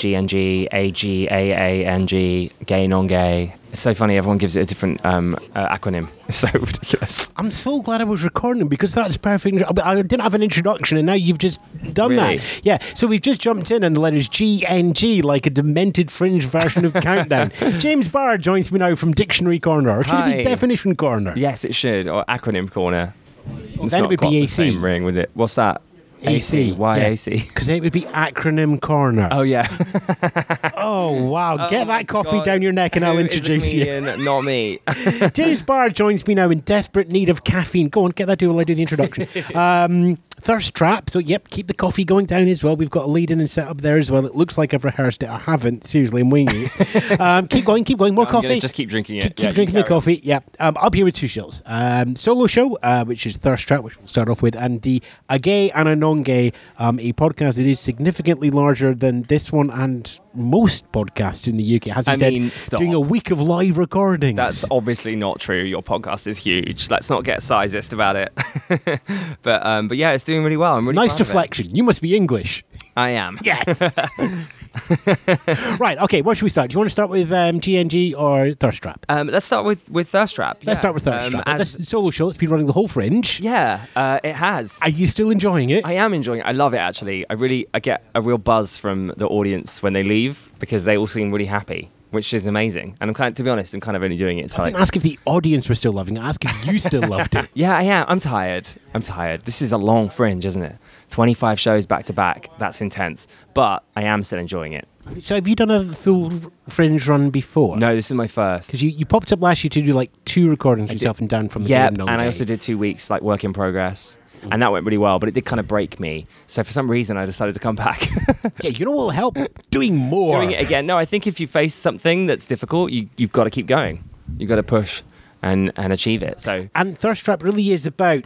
Speaker 8: GNG, AG, AANG, gay, non gay. It's so funny, everyone gives it a different um, uh, acronym. It's so ridiculous.
Speaker 3: I'm so glad I was recording because that's perfect. I didn't have an introduction, and now you've just done
Speaker 8: Really?
Speaker 3: that. Yeah, so we've just jumped in, and the letters G N G, like a demented fringe version of Countdown. James Barr joins me now from Dictionary Corner, or should it be Definition Corner?
Speaker 8: Yes, it should. Or acronym corner. It's
Speaker 3: then it would be
Speaker 8: the
Speaker 3: AC.
Speaker 8: same ring, would it? What's that?
Speaker 3: AC.
Speaker 8: Why. AC?
Speaker 3: Because it would be Acronym Corner.
Speaker 8: Oh, yeah.
Speaker 3: Oh, wow. Get that coffee down your neck, and I'll
Speaker 8: Who is the
Speaker 3: introduce you.
Speaker 8: comedian? Not me.
Speaker 3: James Barr joins me now in desperate need of caffeine. Go on, get that do while I do the introduction. um, thirst trap. So, yep, keep the coffee going down as well. We've got a lead in and set up there as well. It looks like I've rehearsed it. I haven't. Seriously, I'm winging it. um, keep going, keep going. More
Speaker 8: I'm gonna
Speaker 3: coffee.
Speaker 8: just keep drinking it.
Speaker 3: Keep, keep
Speaker 8: Yeah, you
Speaker 3: drinking the
Speaker 8: carry on.
Speaker 3: coffee. Yeah. Um, up here with two shows. Um, solo show, uh, which is Thirst Trap, which we'll start off with, and the a gay and a um, a podcast that is significantly larger than this one and most podcasts in the UK. Has been
Speaker 8: I
Speaker 3: said,
Speaker 8: mean, stop.
Speaker 3: doing a week of live recordings.
Speaker 8: That's obviously not true. Your podcast is huge. Let's not get sizist about it. but um, but yeah, it's doing really well. I'm really
Speaker 3: nice
Speaker 8: proud of it.
Speaker 3: deflection. You must be English.
Speaker 8: I am.
Speaker 3: Yes. right. Okay. Where should we start? Do you want to start with um, GNG or Thirst Trap?
Speaker 8: Um, let's start with with Thirst Trap.
Speaker 3: Let's start with Thirst
Speaker 8: Um,
Speaker 3: Trap.
Speaker 8: as-
Speaker 3: This solo show that's been running the whole fringe.
Speaker 8: yeah, uh, it has.
Speaker 3: Are you still enjoying it?
Speaker 8: I am enjoying it. I love it actually. I really I get a real buzz from the audience when they leave because they all seem really happy, which is amazing. And I'm kind of, to be honest, I'm kind of only doing it to
Speaker 3: I
Speaker 8: like
Speaker 3: didn't ask if the audience were still loving it. Asked if you still loved it.
Speaker 8: Yeah, I am. I'm tired. I'm tired. This is a long fringe, isn't it? 25 shows back to back. That's intense. But I am still enjoying it.
Speaker 3: So have you done a full fringe run before?
Speaker 8: No, this is my first.
Speaker 3: Because you, you popped up last year to do like two recordings
Speaker 8: I did-
Speaker 3: yourself and Dan from the
Speaker 8: yeah, and I also did two weeks like work in progress. And that went really well, but it did kind of break me. So for some reason, I decided to come back.
Speaker 3: Yeah, you know what will help? Doing more.
Speaker 8: Doing it again. No, I think if you face something that's difficult, you, you've got to keep going. You've got to push and, and achieve it. So
Speaker 3: And Thirst Trap really is about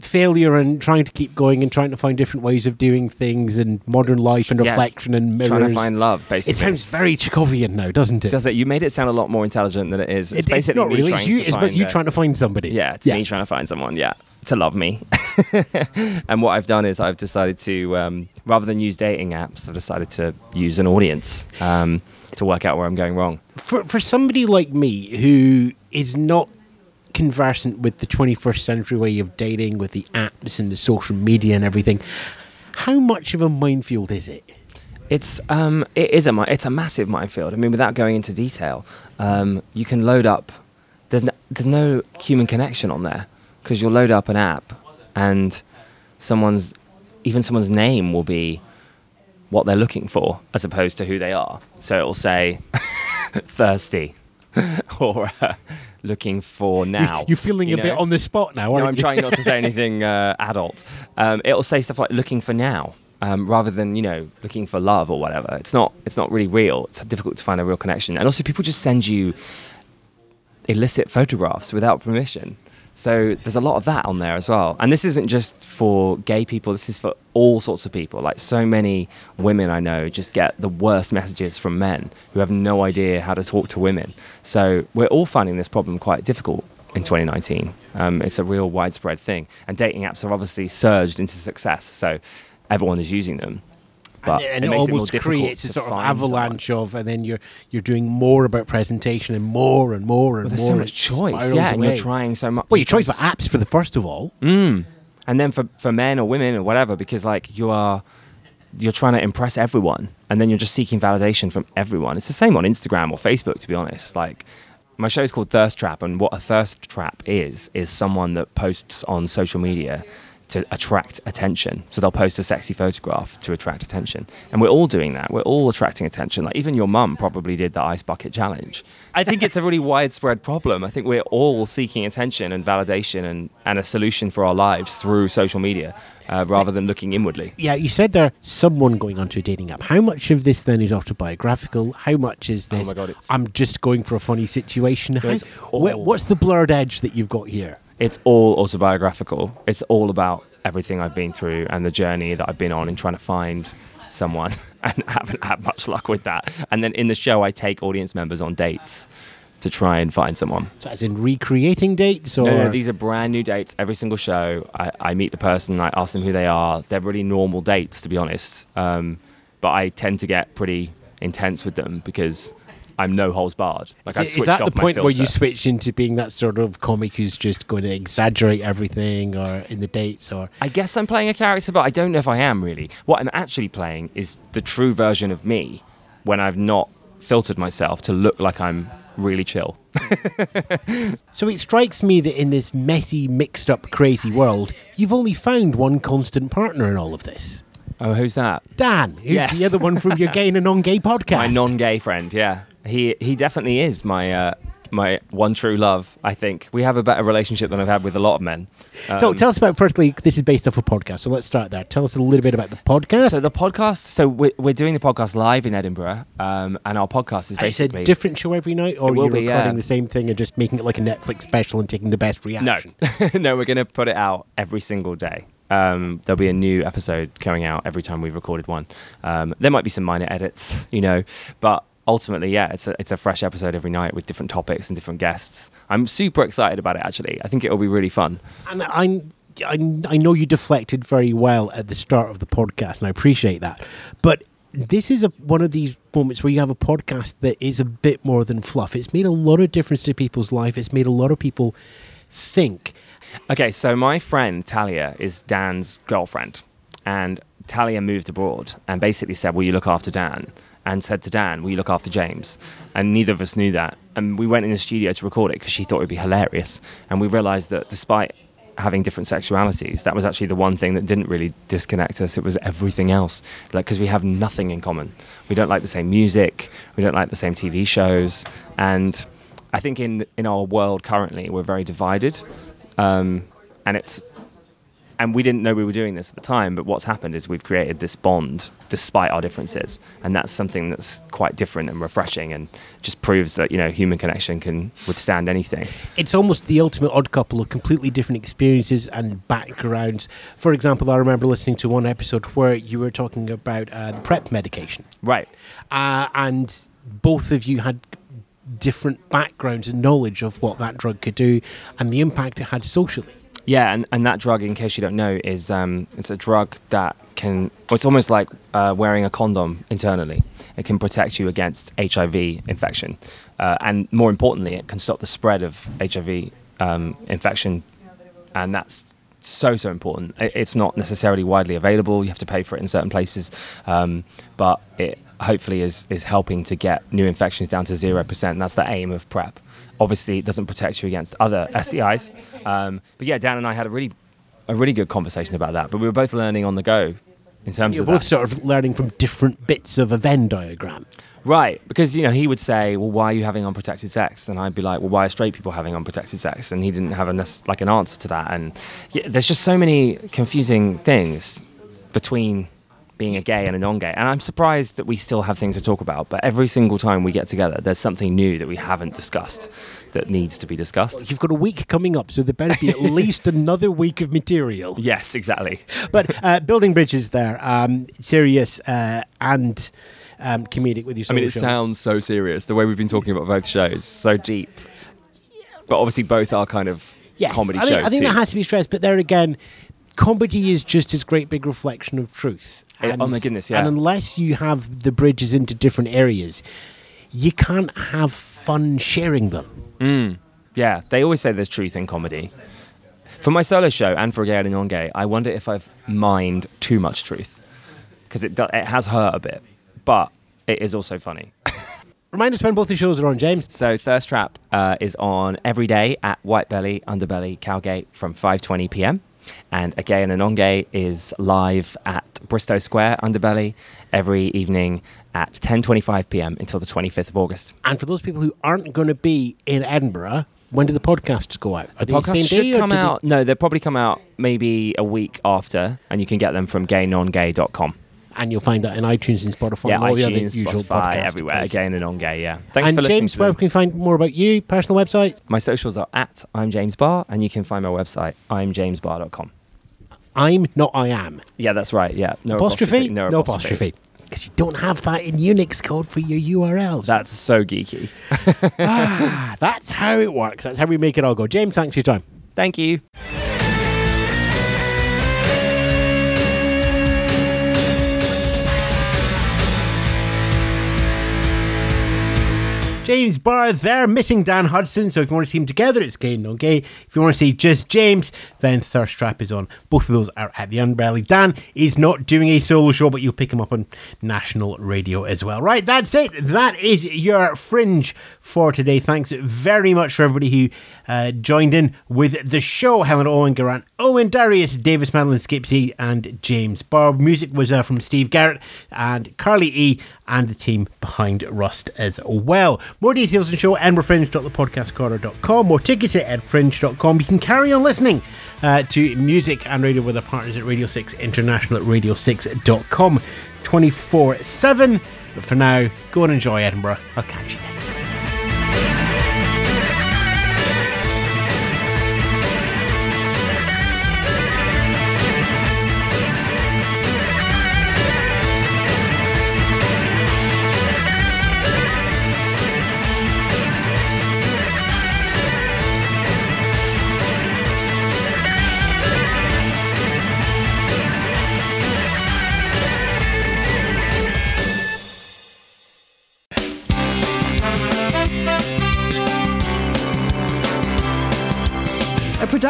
Speaker 3: failure and trying to keep going and trying to find different ways of doing things and modern life and
Speaker 8: yeah,
Speaker 3: reflection and mirrors.
Speaker 8: trying to find love, basically.
Speaker 3: It sounds very Chekhovian now, doesn't it?
Speaker 8: Does it? You made it sound a lot more intelligent than it is.
Speaker 3: It-
Speaker 8: It's
Speaker 3: it's not really. It's, you, it's about you
Speaker 8: a-
Speaker 3: trying to find somebody.
Speaker 8: Yeah, it's me trying to find someone. Yeah, to love me. and what I've done is I've decided to, um, rather than use dating apps, I've decided to use an audience um, to work out where I'm going wrong.
Speaker 3: For for somebody like me who is not conversant with the 21st century way of dating, with the apps and the social media and everything, how much of a minefield is it?
Speaker 8: It's um, it is a it's a massive minefield. I mean, without going into detail, um, you can load up. There's no, there's no human connection on there because you'll load up an app, and someone's even someone's name will be what they're looking for as opposed to who they are. So it will say thirsty or uh, looking for now.
Speaker 3: You're feeling
Speaker 8: you
Speaker 3: a bit on the spot now,
Speaker 8: No, I'm trying not to say anything uh, adult. Um, it'll say stuff like "looking for now," um, rather than you know looking for love or whatever. It's not. It's not really real. It's difficult to find a real connection. And also, people just send you illicit photographs without permission. So there's a lot of that on there as well. And this isn't just for gay people. This is for all sorts of people. Like so many women I know just get the worst messages from men who have no idea how to talk to women. So we're all finding this problem quite difficult in 2019. Um, it's a real widespread thing. And dating apps have obviously surged into success. So everyone is using them. But
Speaker 3: and
Speaker 8: it
Speaker 3: it,
Speaker 8: it
Speaker 3: almost creates a sort of
Speaker 8: find someone.
Speaker 3: avalanche of, and then you're you're doing more about presentation and more and more and
Speaker 8: Well, there's
Speaker 3: more.
Speaker 8: so
Speaker 3: and
Speaker 8: much choice, yeah, and you're trying so much.
Speaker 3: Well, your choice for apps for the first of all.
Speaker 8: Mm. And then for, for men or women or whatever, because like you are, you're trying to impress everyone, and then you're just seeking validation from everyone. It's the same on Instagram or Facebook, to be honest. Like my show is called Thirst Trap, and what a thirst trap is is someone that posts on social media to attract attention. So they'll post a sexy photograph to attract attention. And we're all doing that. We're all attracting attention. Like even your mum probably did the ice bucket challenge. I think it's a really widespread problem. I think we're all seeking attention and validation and, and a solution for our lives through social media uh, rather than looking inwardly.
Speaker 3: Yeah, you said there someone going onto a dating app. How much of this then is autobiographical? How much is this?
Speaker 8: Oh
Speaker 3: this?
Speaker 8: my God,
Speaker 3: I'm just going for a funny situation. How, wh- what's the blurred edge that you've got here?
Speaker 8: It's all autobiographical. It's all about everything I've been through and the journey that I've been on in trying to find someone and haven't had much luck with that. And then in the show, I take audience members on dates to try and find someone.
Speaker 3: So as in recreating dates, or
Speaker 8: No, no, these are brand new dates every single show. I, I meet the person, I ask them who they are. They're really normal dates, to be honest. Um, but I tend to get pretty intense with them because I'm no holes barred. Like I
Speaker 3: is, is that
Speaker 8: off
Speaker 3: the point where you switch into being that sort of comic who's just going to exaggerate everything, or in the dates, or
Speaker 8: I guess I'm playing a character, but I don't know if I am really. What I'm actually playing is the true version of me when I've not filtered myself to look like I'm really chill.
Speaker 3: So it strikes me that in this messy, mixed up, crazy world, you've only found one constant partner in all of this.
Speaker 8: Oh, who's that?
Speaker 3: Dan, who's
Speaker 8: Yes.
Speaker 3: the other one from your gay and non-gay podcast.
Speaker 8: My non-gay friend. Yeah, he he definitely is my uh, my one true love. I think we have a better relationship than I've had with a lot of men.
Speaker 3: so
Speaker 8: Um,
Speaker 3: tell us about, firstly, this is based off a podcast, so let's start there. Tell us a little bit about the podcast.
Speaker 8: So the podcast. So we're, we're doing the podcast live in Edinburgh, um, and our podcast is
Speaker 3: And it's a
Speaker 8: basically
Speaker 3: different show every night, or you're recording
Speaker 8: yeah.
Speaker 3: the same thing and just making it like a Netflix special and taking the best
Speaker 8: No,
Speaker 3: reaction?
Speaker 8: no, we're going to put it out every single day. Um, there'll be a new episode coming out every time we've recorded one. Um, there might be some minor edits, you know, but ultimately, yeah, it's a it's a fresh episode every night with different topics and different guests. I'm super excited about it. Actually, I think it'll be really fun.
Speaker 3: And I, I, I know you deflected very well at the start of the podcast, and I appreciate that. But this is a, one of these moments where you have a podcast that is a bit more than fluff. It's made a lot of difference to people's life. It's made a lot of people think.
Speaker 8: Okay, so my friend Talia is Dan's girlfriend, and Talia moved abroad and basically said, "Will you look after Dan?" And said to Dan, "Will you look after James?" And neither of us knew that. And we went in the studio to record it because she thought it'd be hilarious. And we realised that despite having different sexualities, that was actually the one thing that didn't really disconnect us. It was everything else, like because we have nothing in common. We don't like the same music. We don't like the same TV shows, and I think in in our world currently we're very divided, um, and it's and we didn't know we were doing this at the time. But what's happened is we've created this bond despite our differences, and that's something that's quite different and refreshing, and just proves that you know human connection can withstand anything.
Speaker 3: It's almost the ultimate odd couple of completely different experiences and backgrounds. For example, I remember listening to one episode where you were talking about uh, the PrEP medication.
Speaker 8: Right.
Speaker 3: uh, and both of you had different backgrounds and knowledge of what that drug could do and the impact it had socially.
Speaker 8: Yeah, and, and that drug, in case you don't know, is um, it's a drug that can. It's almost like uh, wearing a condom internally. It can protect you against HIV infection, uh, and more importantly, it can stop the spread of HIV um, infection, and that's so so important. It, it's not necessarily widely available. You have to pay for it in certain places, um, but it hopefully is is helping to get new infections down to zero percent. That's the aim of PrEP. Obviously, it doesn't protect you against other STIs, um, but yeah, Dan and I had a really a really good conversation about that. But we were both learning on the go in terms
Speaker 3: You're
Speaker 8: of
Speaker 3: both
Speaker 8: that.
Speaker 3: sort of learning from different bits of a Venn diagram.
Speaker 8: Right, because you know he would say, "Well, why are you having unprotected sex?" And I'd be like, "Well, why are straight people having unprotected sex?" And he didn't have a like an answer to that. And yeah, there's just so many confusing things between being a gay and a non-gay. And I'm surprised that we still have things to talk about. But every single time we get together, there's something new that we haven't discussed that needs to be discussed.
Speaker 3: You've got a week coming up, so there better be at least another week of material.
Speaker 8: Yes, exactly.
Speaker 3: But uh, building bridges there, um, serious uh, and um, comedic with you.
Speaker 8: I mean, it
Speaker 3: social.
Speaker 8: sounds so serious the way we've been talking about both shows, so deep. But obviously, both are kind of
Speaker 3: yes,
Speaker 8: comedy
Speaker 3: I think,
Speaker 8: shows.
Speaker 3: I think
Speaker 8: too.
Speaker 3: that has to be stressed. But there again, comedy is just this great big reflection of truth.
Speaker 8: Eh, oh my goodness, yeah.
Speaker 3: And unless you have the bridges into different areas, you can't have fun sharing them.
Speaker 8: Yeah, they always say there's truth in comedy. For my solo show and for gay and non-gay, I wonder if I've mined too much truth because it do- it has hurt a bit, but it is also funny.
Speaker 3: Remind us when both the shows are on, James.
Speaker 8: So Thirst Trap uh, is on every day at White Belly, Underbelly, Cowgate from 5:20 p.m. and A Gay and a Non Gay is live at Bristo Square Underbelly every evening at 10:25 p.m. until the 25th of August.
Speaker 3: And for those people who aren't going to be in Edinburgh, when do the podcasts go out? Are
Speaker 8: The
Speaker 3: they
Speaker 8: podcast
Speaker 3: same
Speaker 8: should come
Speaker 3: do they-
Speaker 8: out. No, they'll probably come out maybe a week after, and you can get them from gaynongay.com.
Speaker 3: and you'll find that in iTunes and Spotify
Speaker 8: Yeah,
Speaker 3: and all the other
Speaker 8: iTunes,
Speaker 3: usual
Speaker 8: Spotify, everywhere.
Speaker 3: places.
Speaker 8: Gay and non-gay. Yeah. Thanks
Speaker 3: and
Speaker 8: for listening.
Speaker 3: James, where
Speaker 8: them.
Speaker 3: can we find more about you? Personal website?
Speaker 8: My socials are at I'm James Barr, and you can find my website imjamesbarr.com.
Speaker 3: I'm not I am.
Speaker 8: Yeah, that's right. Yeah, no
Speaker 3: apostrophe?
Speaker 8: No,
Speaker 3: no
Speaker 8: apostrophe.
Speaker 3: apostrophe. Because you don't have that in Unicode for your URLs.
Speaker 8: That's so geeky.
Speaker 3: Ah, that's how it works. That's how we make it all go. James, thanks for your time.
Speaker 8: Thank you.
Speaker 3: James Barr there, missing Dan Hudson. So if you want to see them together, it's gay and non gay. If you want to see just James, then Thirst Trap is on. Both of those are at the Underbelly. Dan is not doing a solo show, but you'll pick him up on national radio as well. Right, that's it. That is your fringe for today. Thanks very much for everybody who uh, joined in with the show. Helen Owen, Geraint Owen, Darius, Davies, Madeleine Skipsey, and James Barr. Music was uh, from Steve Garrett and Carly E. and the team behind Rust as well. More details on show edinburghfringe.thepodcastcorner.com. More tickets at edfringe.com. You can carry on listening uh, to music and radio with our partners at Radio 6 International at radio6.com 24 7. But for now, go and enjoy Edinburgh. I'll catch you next time.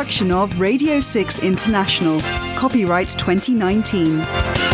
Speaker 9: Production of Radio 6 International. Copyright 2019.